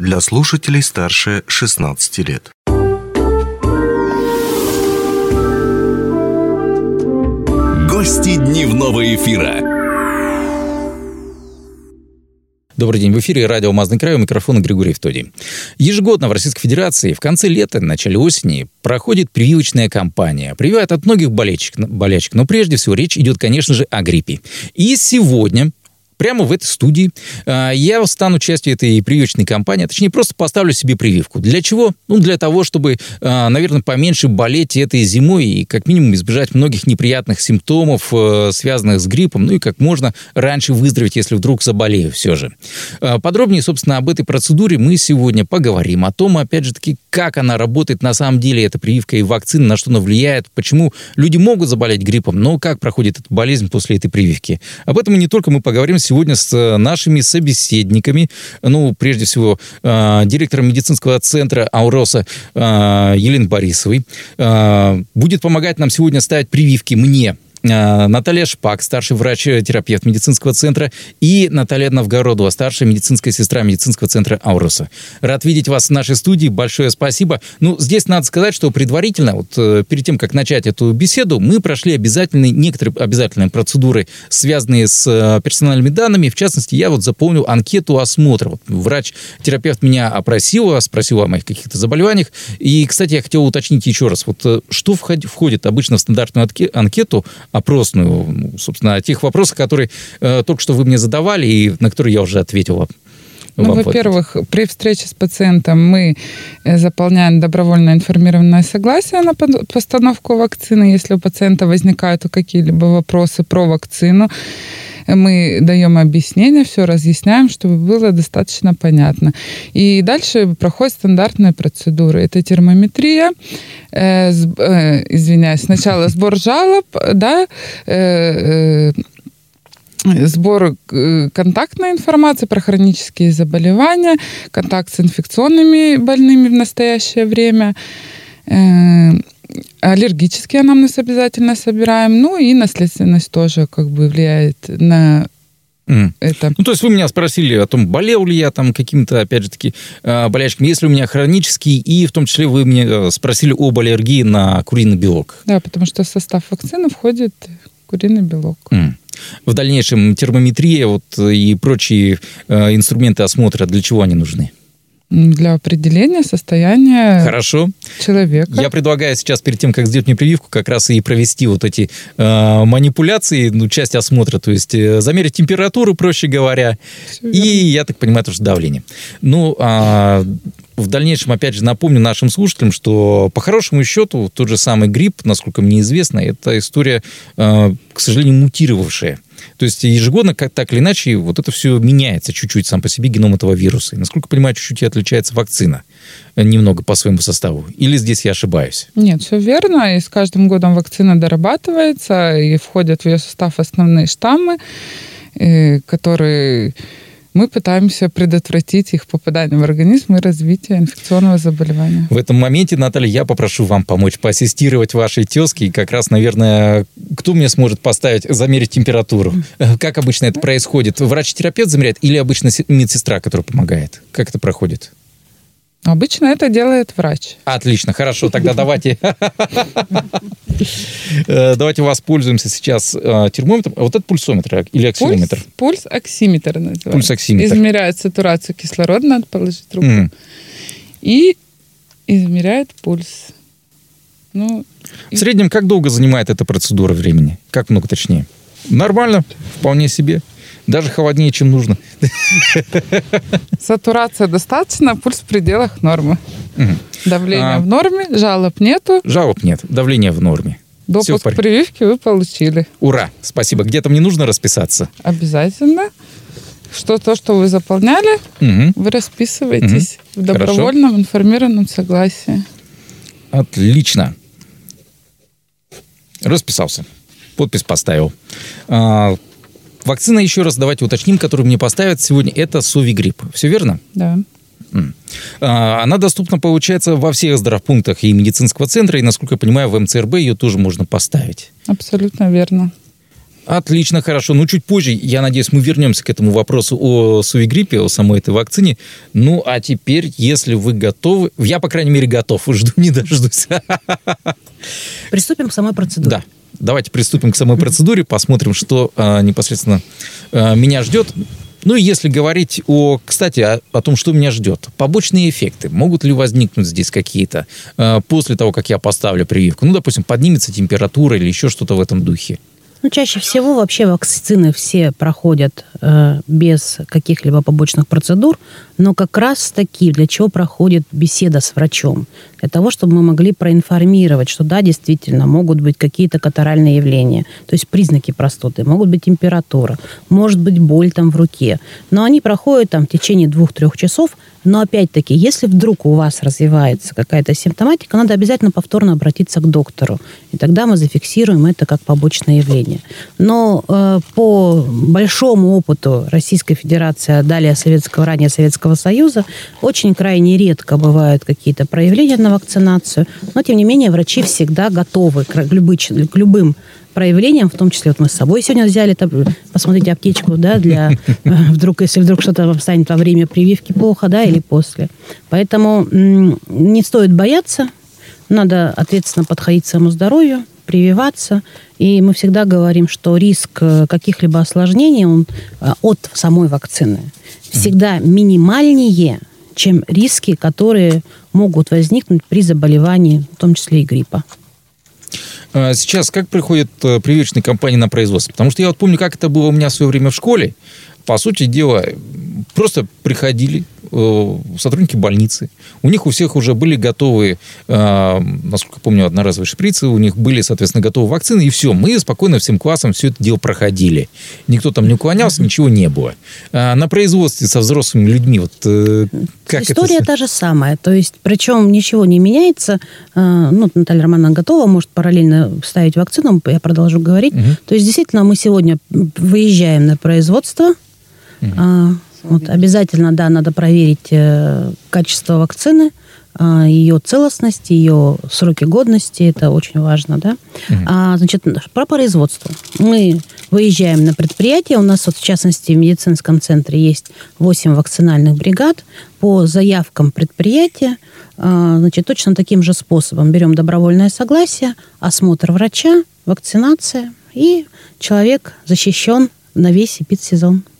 для слушателей старше 16 лет. Гости дневного эфира. Добрый день, в эфире радио «Мазный край», у микрофона Григорий Втодий. Ежегодно в Российской Федерации в конце лета, начале осени проходит прививочная кампания. Прививают от многих болельщик, болячек, но прежде всего речь идет, конечно же, о гриппе. И сегодня прямо в этой студии а, я стану частью этой прививочной кампании, а точнее просто поставлю себе прививку. Для чего? Ну, для того, чтобы, а, наверное, поменьше болеть этой зимой и как минимум избежать многих неприятных симптомов, э, связанных с гриппом, ну и как можно раньше выздороветь, если вдруг заболею все же. Подробнее, собственно, об этой процедуре мы сегодня поговорим. О том, опять же таки, как она работает на самом деле, эта прививка и вакцина, на что она влияет, почему люди могут заболеть гриппом, но как проходит эта болезнь после этой прививки. Об этом и не только мы поговорим сегодня с э, нашими собеседниками. Ну, прежде всего, э, директором медицинского центра Ауроса э, Еленой Борисовой. Будет помогать нам сегодня ставить прививки мне, Наталья Шпак, старший врач-терапевт медицинского центра, и Наталья Новгородова, старшая медицинская сестра медицинского центра Ауруса. Рад видеть вас в нашей студии. Большое спасибо. Ну, здесь надо сказать, что предварительно, вот э, перед тем, как начать эту беседу, мы прошли обязательные, некоторые обязательные процедуры, связанные с э, персональными данными. В частности, я вот заполнил анкету осмотра. Вот врач-терапевт меня опросил, спросил о моих каких-то заболеваниях. И, кстати, я хотел уточнить еще раз, вот что входит обычно в стандартную анкету опросную, ну, собственно, о тех вопросах, которые э, только что вы мне задавали и на которые я уже ответил. Ну, во-первых, при встрече с пациентом мы э, заполняем добровольно информированное согласие на постановку вакцины, если у пациента возникают какие-либо вопросы про вакцину мы даем объяснение, все разъясняем, чтобы было достаточно понятно. И дальше проходит стандартная процедура. Это термометрия, э, э, извиняюсь, сначала сбор жалоб, да, э, э, сбор э, контактной информации про хронические заболевания, контакт с инфекционными больными в настоящее время, э, аллергический анамнез обязательно собираем, ну и наследственность тоже как бы влияет на Mm. Это. Ну, то есть вы меня спросили о том, болел ли я там каким-то, опять же таки, э, болячками, если у меня хронический, и в том числе вы мне э, спросили об аллергии на куриный белок. Да, потому что в состав вакцины входит куриный белок. Mm. В дальнейшем термометрия вот, и прочие э, инструменты осмотра, для чего они нужны? Для определения состояния Хорошо. человека. Я предлагаю сейчас, перед тем, как сделать мне прививку, как раз и провести вот эти э, манипуляции, ну, часть осмотра, то есть э, замерить температуру, проще говоря, и, я так понимаю, тоже давление. Ну, а в дальнейшем, опять же, напомню нашим слушателям, что по хорошему счету тот же самый грипп, насколько мне известно, это история, э, к сожалению, мутировавшая. То есть ежегодно, как так или иначе, вот это все меняется чуть-чуть сам по себе геном этого вируса. И, насколько я понимаю, чуть-чуть и отличается вакцина э, немного по своему составу. Или здесь я ошибаюсь? Нет, все верно. И с каждым годом вакцина дорабатывается, и входят в ее состав основные штаммы, э, которые мы пытаемся предотвратить их попадание в организм и развитие инфекционного заболевания. В этом моменте, Наталья, я попрошу вам помочь поассистировать вашей тезке. И как раз, наверное, кто мне сможет поставить, замерить температуру? Как обычно это происходит? Врач-терапевт замеряет или обычно медсестра, которая помогает? Как это проходит? Обычно это делает врач. Отлично, хорошо. Тогда давайте э, давайте воспользуемся сейчас э, термометром. Вот это пульсометр или оксиметр? Пульс, оксиметр называется. Пульс оксиметр. Измеряет сатурацию кислорода, надо положить руку. И измеряет пульс. Ну, в среднем как долго занимает эта процедура времени? Как много точнее? Нормально, вполне себе. Даже холоднее, чем нужно. Сатурация достаточно, пульс в пределах нормы. Угу. Давление а... в норме, жалоб нету. Жалоб нет, давление в норме. Допуск в прививки вы получили. Ура, спасибо. Где-то мне нужно расписаться? Обязательно. Что то, что вы заполняли, угу. вы расписываетесь угу. в добровольном Хорошо. информированном согласии. Отлично. Расписался. Подпись поставил. Вакцина, еще раз давайте уточним, которую мне поставят сегодня, это Совигрипп. Все верно? Да. А, она доступна, получается, во всех здравпунктах и медицинского центра, и, насколько я понимаю, в МЦРБ ее тоже можно поставить. Абсолютно верно. Отлично, хорошо. Ну, чуть позже, я надеюсь, мы вернемся к этому вопросу о сувигриппе, о самой этой вакцине. Ну, а теперь, если вы готовы... Я, по крайней мере, готов. Жду не дождусь. Приступим к самой процедуре. Да. Давайте приступим к самой процедуре, посмотрим, что а, непосредственно а, меня ждет. Ну и если говорить о, кстати, о, о том, что меня ждет, побочные эффекты, могут ли возникнуть здесь какие-то э, после того, как я поставлю прививку? Ну, допустим, поднимется температура или еще что-то в этом духе. Ну, чаще всего вообще вакцины все проходят э, без каких-либо побочных процедур, но как раз таки для чего проходит беседа с врачом? Для того, чтобы мы могли проинформировать, что да, действительно, могут быть какие-то катаральные явления, то есть признаки простуды, могут быть температура, может быть боль там в руке, но они проходят там в течение двух-трех часов, но опять-таки, если вдруг у вас развивается какая-то симптоматика, надо обязательно повторно обратиться к доктору. И тогда мы зафиксируем это как побочное явление. Но э, по большому опыту Российской Федерации, далее Советского, ранее Советского Союза, очень крайне редко бывают какие-то проявления на вакцинацию. Но, тем не менее, врачи всегда готовы к, любы, к любым проявлениям, в том числе вот мы с собой сегодня взяли, там, посмотрите аптечку, да, для э, вдруг, если вдруг что-то вам станет во время прививки плохо, да, или после. Поэтому не стоит бояться, надо ответственно подходить к своему здоровью, прививаться. И мы всегда говорим, что риск э, каких-либо осложнений он, э, от самой вакцины всегда минимальнее, чем риски, которые могут возникнуть при заболевании, в том числе и гриппа. А сейчас как приходят э, прививочные кампании на производство? Потому что я вот помню, как это было у меня в свое время в школе. По сути дела, просто приходили, сотрудники больницы. У них у всех уже были готовы, э, насколько помню, одноразовые шприцы, у них были, соответственно, готовы вакцины, и все. Мы спокойно всем классом все это дело проходили. Никто там не уклонялся, ничего не было. А на производстве со взрослыми людьми, вот э, как История это... та же самая. То есть, причем ничего не меняется. Ну, Наталья Романовна готова, может параллельно ставить вакцину, я продолжу говорить. Угу. То есть, действительно, мы сегодня выезжаем на производство, угу вот, обязательно, да, надо проверить э, качество вакцины, э, ее целостность, ее сроки годности, это очень важно, да. Угу. А, значит, про производство. Мы выезжаем на предприятие, у нас вот в частности в медицинском центре есть 8 вакцинальных бригад, по заявкам предприятия, э, значит, точно таким же способом берем добровольное согласие, осмотр врача, вакцинация, и человек защищен на весь эпидсезон. Э,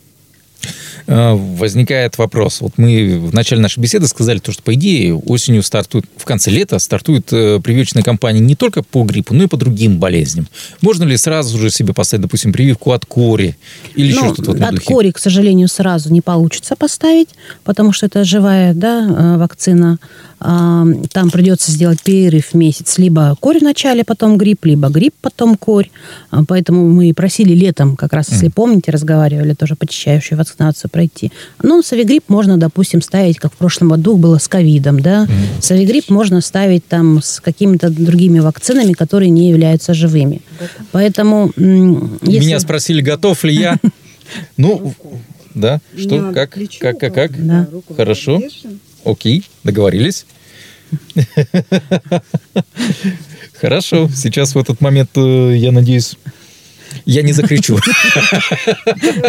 возникает вопрос. Вот мы в начале нашей беседы сказали, то, что, по идее, осенью стартует, в конце лета стартует э, прививочная кампания не только по гриппу, но и по другим болезням. Можно ли сразу же себе поставить, допустим, прививку от кори или ну, еще что-то От духе? кори, к сожалению, сразу не получится поставить, потому что это живая да, э, вакцина там придется сделать перерыв в месяц. Либо корь в начале, потом грипп, либо грипп, потом корь. А, поэтому мы просили летом, как раз, если помните, разговаривали, тоже почищающую вакцинацию пройти. Ну, савигрипп можно, допустим, ставить, как в прошлом году было с ковидом, да. Mm. Савигрипп можно ставить там с какими-то другими вакцинами, которые не являются живыми. Поэтому... Если... Меня спросили, готов ли я. Ну, да, что, как, как, как, как? Хорошо. Окей, договорились. Хорошо, сейчас в этот момент, э, я надеюсь, я не закричу.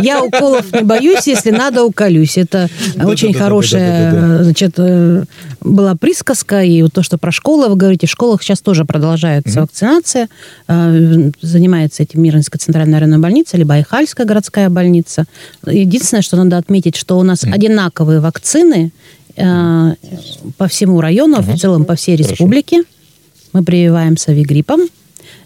Я уколов не боюсь, если надо, уколюсь. Это очень хорошая, значит, была присказка, и вот то, что про школы вы говорите, в школах сейчас тоже продолжается вакцинация. Э, занимается этим Мирнинская центральная районная больница, либо Айхальская городская больница. Единственное, что надо отметить, что у нас одинаковые вакцины Э, по всему району, в целом по всей республике. Мы прививаем с авигриппом.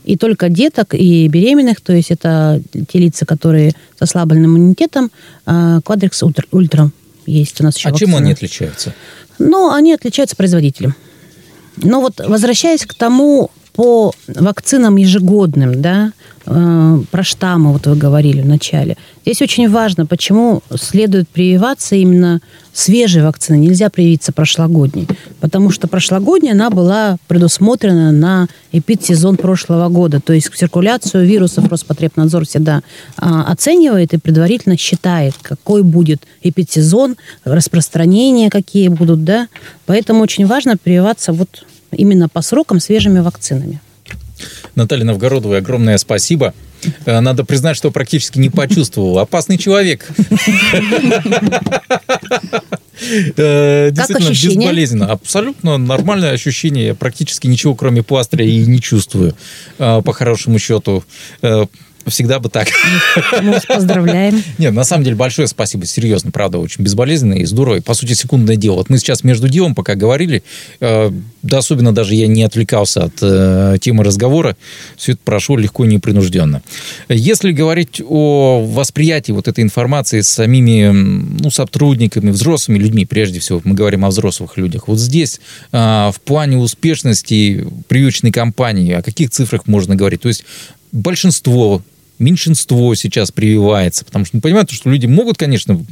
И только деток и беременных, то есть это те лица, которые с ослабленным иммунитетом, э, квадрикс ультра есть у нас еще. А вакцина. чем они отличаются? Ну, они отличаются производителем. Но вот возвращаясь к тому, по вакцинам ежегодным, да, э, про штаммы, вот вы говорили в начале. Здесь очень важно, почему следует прививаться именно свежей вакцины. Нельзя привиться прошлогодней. Потому что прошлогодняя, она была предусмотрена на эпидсезон прошлого года. То есть циркуляцию вирусов Роспотребнадзор всегда а, оценивает и предварительно считает, какой будет эпидсезон, распространения какие будут, да. Поэтому очень важно прививаться вот именно по срокам свежими вакцинами. Наталья Новгородова, огромное спасибо. Э, надо признать, что практически не почувствовал. Опасный человек. Э, действительно, безболезненно. Абсолютно нормальное ощущение. Я практически ничего, кроме пластыря, и не чувствую, э, по хорошему счету. Всегда бы так. Мы вас поздравляем. Нет, на самом деле большое спасибо, серьезно, правда, очень безболезненно и здорово. И, по сути, секундное дело. Вот мы сейчас между делом, пока говорили, э, да особенно даже я не отвлекался от э, темы разговора, все это прошло легко и непринужденно. Если говорить о восприятии вот этой информации с самими ну, сотрудниками, взрослыми людьми, прежде всего, мы говорим о взрослых людях, вот здесь э, в плане успешности привычной компании, о каких цифрах можно говорить? То есть большинство меньшинство сейчас прививается, потому что ну, понимают, что люди могут, конечно,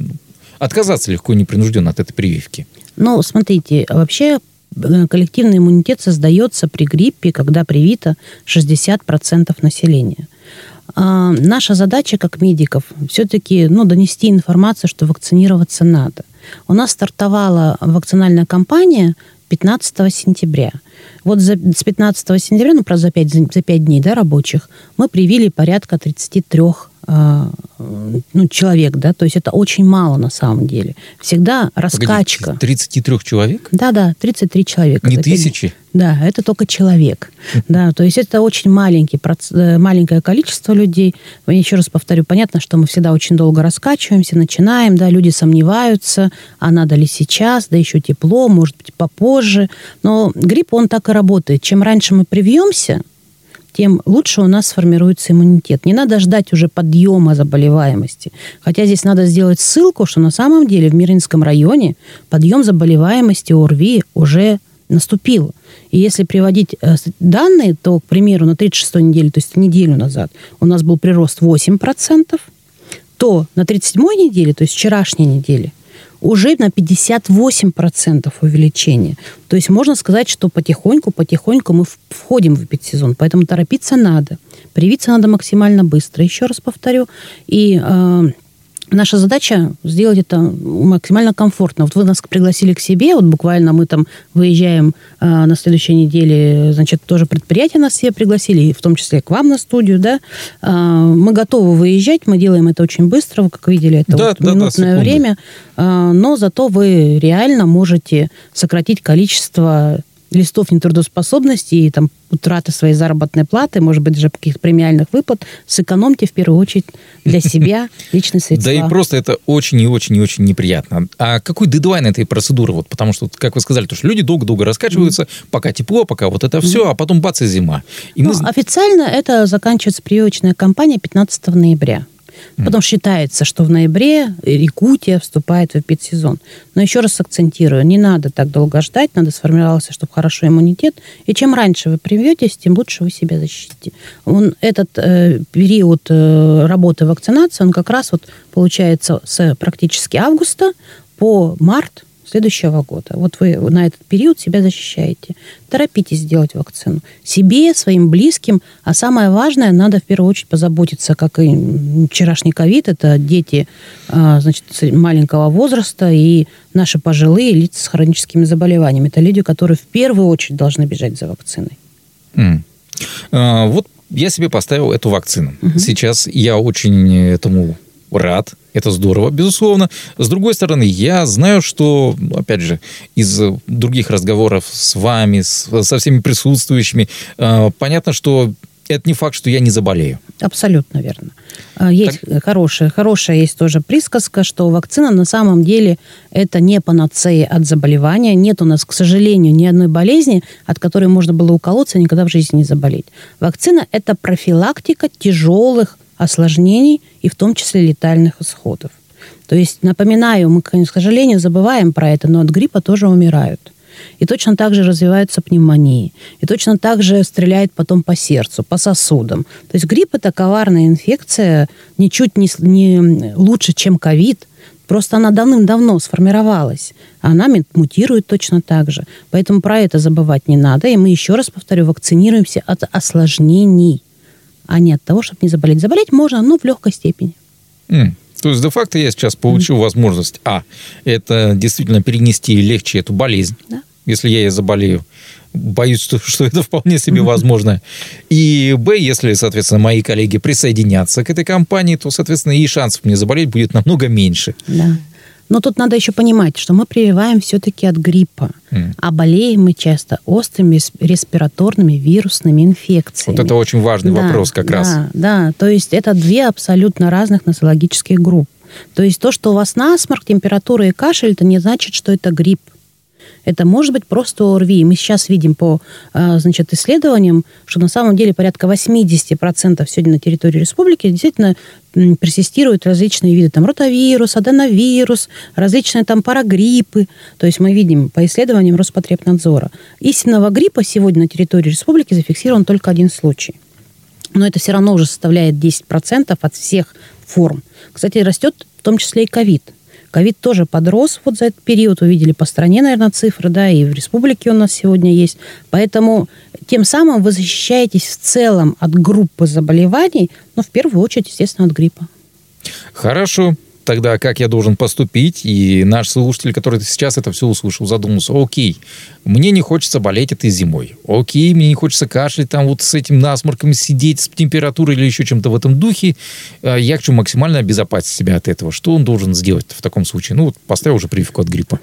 отказаться легко и непринужденно от этой прививки. Ну, смотрите, вообще э, коллективный иммунитет создается при гриппе, когда привито 60% населения. А наша задача как медиков все-таки ну, донести информацию, что вакцинироваться надо. У нас стартовала вакцинальная кампания 15 сентября. Вот за, с 15 сентября, ну, про за 5, за 5 дней да, рабочих, мы привили порядка 33 а, ну, человек, да, то есть это очень мало на самом деле. Всегда раскачка. Погоди, 33 человек? Да, да, 33 человека. Не тысячи? Да, это только человек. Да, то есть это очень маленький, э, маленькое количество людей. Я еще раз повторю, понятно, что мы всегда очень долго раскачиваемся, начинаем, да, люди сомневаются, а надо ли сейчас, да еще тепло, может быть, попозже. Но грипп, он так и работает. Чем раньше мы привьемся, тем лучше у нас сформируется иммунитет. Не надо ждать уже подъема заболеваемости. Хотя здесь надо сделать ссылку, что на самом деле в Миринском районе подъем заболеваемости ОРВИ уже наступил. И если приводить э, данные, то, к примеру, на 36-й неделе, то есть неделю назад, у нас был прирост 8%, то на 37-й неделе, то есть вчерашней неделе, уже на 58% увеличение. То есть можно сказать, что потихоньку-потихоньку мы входим в эпидсезон, поэтому торопиться надо. Привиться надо максимально быстро, еще раз повторю. И э, Наша задача сделать это максимально комфортно. Вот вы нас пригласили к себе, вот буквально мы там выезжаем э, на следующей неделе, значит, тоже предприятие нас все пригласили, в том числе к вам на студию, да. Э, мы готовы выезжать, мы делаем это очень быстро, вы как видели, это да, вот да, минутное да, время, э, но зато вы реально можете сократить количество листов нетрудоспособности и там утраты своей заработной платы, может быть, даже каких-то премиальных выплат, сэкономьте в первую очередь для себя личные средства. Да и просто это очень и очень и очень неприятно. А какой дедлайн этой процедуры? Вот, потому что, как вы сказали, то, что люди долго-долго раскачиваются, пока тепло, пока вот это все, а потом бац и зима. И ну, мы... Официально это заканчивается прививочная кампания 15 ноября. Потом считается, что в ноябре Якутия вступает в эпидсезон. Но еще раз акцентирую, не надо так долго ждать, надо сформировался, чтобы хорошо иммунитет. И чем раньше вы привьетесь, тем лучше вы себя защитите. Он, этот э, период э, работы вакцинации, он как раз вот получается с практически августа по март следующего года. Вот вы на этот период себя защищаете. Торопитесь сделать вакцину. Себе, своим близким. А самое важное, надо в первую очередь позаботиться, как и вчерашний ковид, это дети а, значит, маленького возраста и наши пожилые лица с хроническими заболеваниями. Это люди, которые в первую очередь должны бежать за вакциной. Mm. А, вот я себе поставил эту вакцину. Угу. Сейчас я очень этому рад, это здорово, безусловно. С другой стороны, я знаю, что, опять же, из других разговоров с вами, с, со всеми присутствующими, э, понятно, что это не факт, что я не заболею. Абсолютно верно. А, есть так... хорошая, хорошая есть тоже присказка, что вакцина на самом деле это не панацея от заболевания. Нет у нас, к сожалению, ни одной болезни, от которой можно было уколоться и никогда в жизни не заболеть. Вакцина это профилактика тяжелых осложнений и в том числе летальных исходов. То есть, напоминаю, мы, к сожалению, забываем про это, но от гриппа тоже умирают. И точно так же развиваются пневмонии. И точно так же стреляет потом по сердцу, по сосудам. То есть грипп – это коварная инфекция, ничуть не, не лучше, чем ковид. Просто она давным-давно сформировалась. А она мутирует точно так же. Поэтому про это забывать не надо. И мы, еще раз повторю, вакцинируемся от осложнений а не от того, чтобы не заболеть. Заболеть можно, но в легкой степени. Mm. То есть, де-факто я сейчас получил mm. возможность, а, это действительно перенести легче эту болезнь. Да. если я ей заболею. Боюсь, что, что это вполне себе возможно. И Б, если, соответственно, мои коллеги присоединятся к этой компании, то, соответственно, и шансов мне заболеть будет намного меньше. Да. Но тут надо еще понимать, что мы прививаем все-таки от гриппа, mm. а болеем мы часто острыми респираторными вирусными инфекциями. Вот это очень важный да, вопрос как да, раз. Да, то есть это две абсолютно разных носологических группы. То есть то, что у вас насморк, температура и кашель, это не значит, что это грипп. Это может быть просто ОРВИ. Мы сейчас видим по а, значит, исследованиям, что на самом деле порядка 80% сегодня на территории республики действительно персистируют различные виды, там, ротавирус, аденовирус, различные там парагриппы. То есть мы видим по исследованиям Роспотребнадзора. Истинного гриппа сегодня на территории республики зафиксирован только один случай. Но это все равно уже составляет 10% от всех форм. Кстати, растет в том числе и ковид. Ковид тоже подрос вот за этот период. Увидели по стране, наверное, цифры, да, и в республике у нас сегодня есть. Поэтому тем самым вы защищаетесь в целом от группы заболеваний, но в первую очередь, естественно, от гриппа. Хорошо тогда как я должен поступить, и наш слушатель, который сейчас это все услышал, задумался, окей, мне не хочется болеть этой зимой, окей, мне не хочется кашлять там вот с этим насморком сидеть, с температурой или еще чем-то в этом духе, а я хочу максимально обезопасить себя от этого. Что он должен сделать в таком случае? Ну, вот поставил уже прививку от гриппа.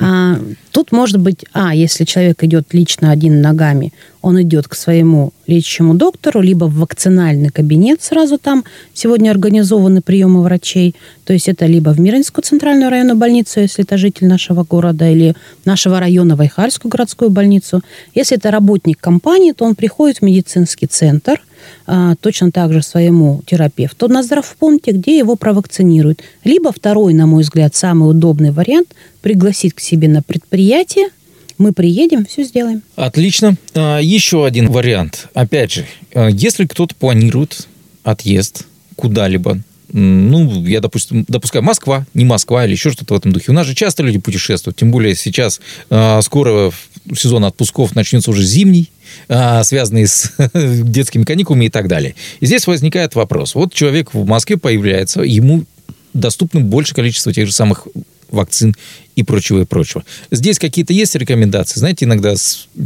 А, тут может быть, а, если человек идет лично один ногами, он идет к своему лечащему доктору, либо в вакцинальный кабинет сразу там сегодня организованы приемы врачей. То есть это либо в Миринскую центральную районную больницу, если это житель нашего города, или нашего района Вайхальскую городскую больницу. Если это работник компании, то он приходит в медицинский центр, а, точно так же своему терапевту на здравпункте, где его провакцинируют. Либо второй, на мой взгляд, самый удобный вариант – пригласить к себе на предприятие, мы приедем, все сделаем. Отлично. А, еще один вариант. Опять же, а, если кто-то планирует отъезд куда-либо, ну, я, допустим, допускаю, Москва, не Москва или еще что-то в этом духе. У нас же часто люди путешествуют, тем более сейчас э, скоро сезон отпусков начнется уже зимний, связанный с детскими каникулами и так далее. И здесь возникает вопрос. Вот человек в Москве появляется, ему доступно больше количество тех же самых вакцин и прочего, и прочего. Здесь какие-то есть рекомендации? Знаете, иногда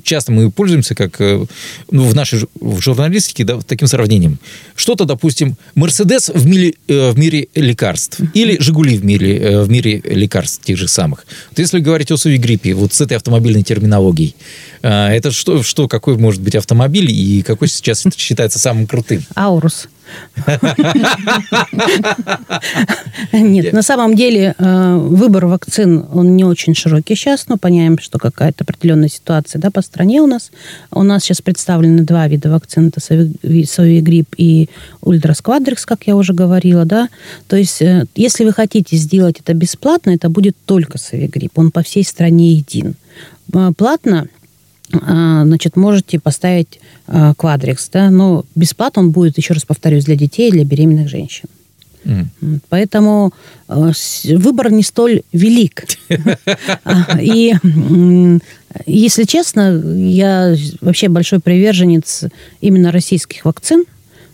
часто мы пользуемся как э, ну, в нашей в журналистике да, таким сравнением. Что-то, допустим, Мерседес в мире, э, в мире лекарств или Жигули в мире, э, в мире лекарств тех же самых. Вот если говорить о Совигриппе, вот с этой автомобильной терминологией, это что, что, какой может быть автомобиль и какой сейчас считается самым крутым? Аурус. Нет, на самом деле выбор вакцин он не очень широкий сейчас, но понимаем, что какая-то определенная ситуация да, по стране у нас. У нас сейчас представлены два вида вакцин, это Совигрипп и Ультрикс Квадри, как я уже говорила, да. То есть, э, если вы хотите сделать это бесплатно, это будет только Совигрипп, он по всей стране един. Э, платно э, значит, можете поставить квадрикс, да, но бесплатно он будет, еще раз повторюсь, для детей и для беременных женщин. Mm. Поэтому э, выбор не столь велик. А, и, если честно, я вообще большой приверженец именно российских вакцин,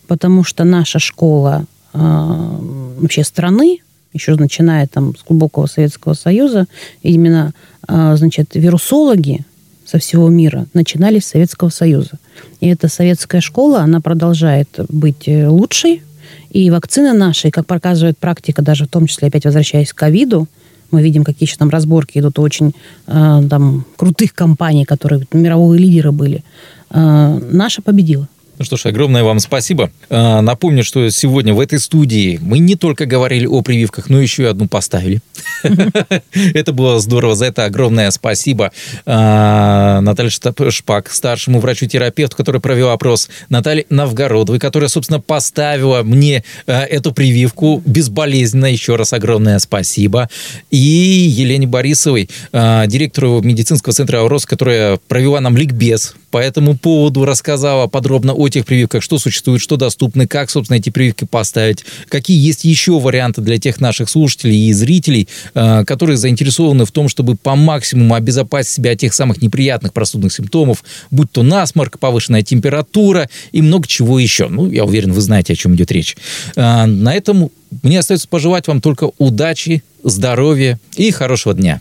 потому что наша школа вообще страны, еще начиная там с глубокого Советского Союза, именно, значит, вирусологи со всего мира начинали с Советского Союза. И эта советская школа, она продолжает быть лучшей и вакцины наши, как показывает практика, даже в том числе, опять возвращаясь к ковиду, мы видим, какие еще там разборки идут у очень э, там, крутых компаний, которые мировые лидеры были. Э, наша победила. Ну что ж, огромное вам спасибо. А, напомню, что сегодня в этой студии мы не только говорили о прививках, но еще и одну поставили. Это было здорово. За это огромное спасибо а, Наталье Шпак, старшему врачу-терапевту, который провел опрос, Наталье Новгородовой, которая, собственно, поставила мне а, эту прививку безболезненно. Еще раз огромное спасибо. И Елене Борисовой, директору медицинского центра «Аурос», которая провела нам ликбез по этому поводу, рассказала подробно о тех прививках, что существует, что доступны, как, собственно, эти прививки поставить, какие есть еще варианты для тех наших слушателей и зрителей, э, которые заинтересованы в том, чтобы по максимуму обезопасить себя от тех самых неприятных простудных симптомов, будь то насморк, повышенная температура и много чего еще. Ну, я уверен, вы знаете, о чем идет речь. Э, на этом мне остается пожелать вам только удачи, здоровья и хорошего дня.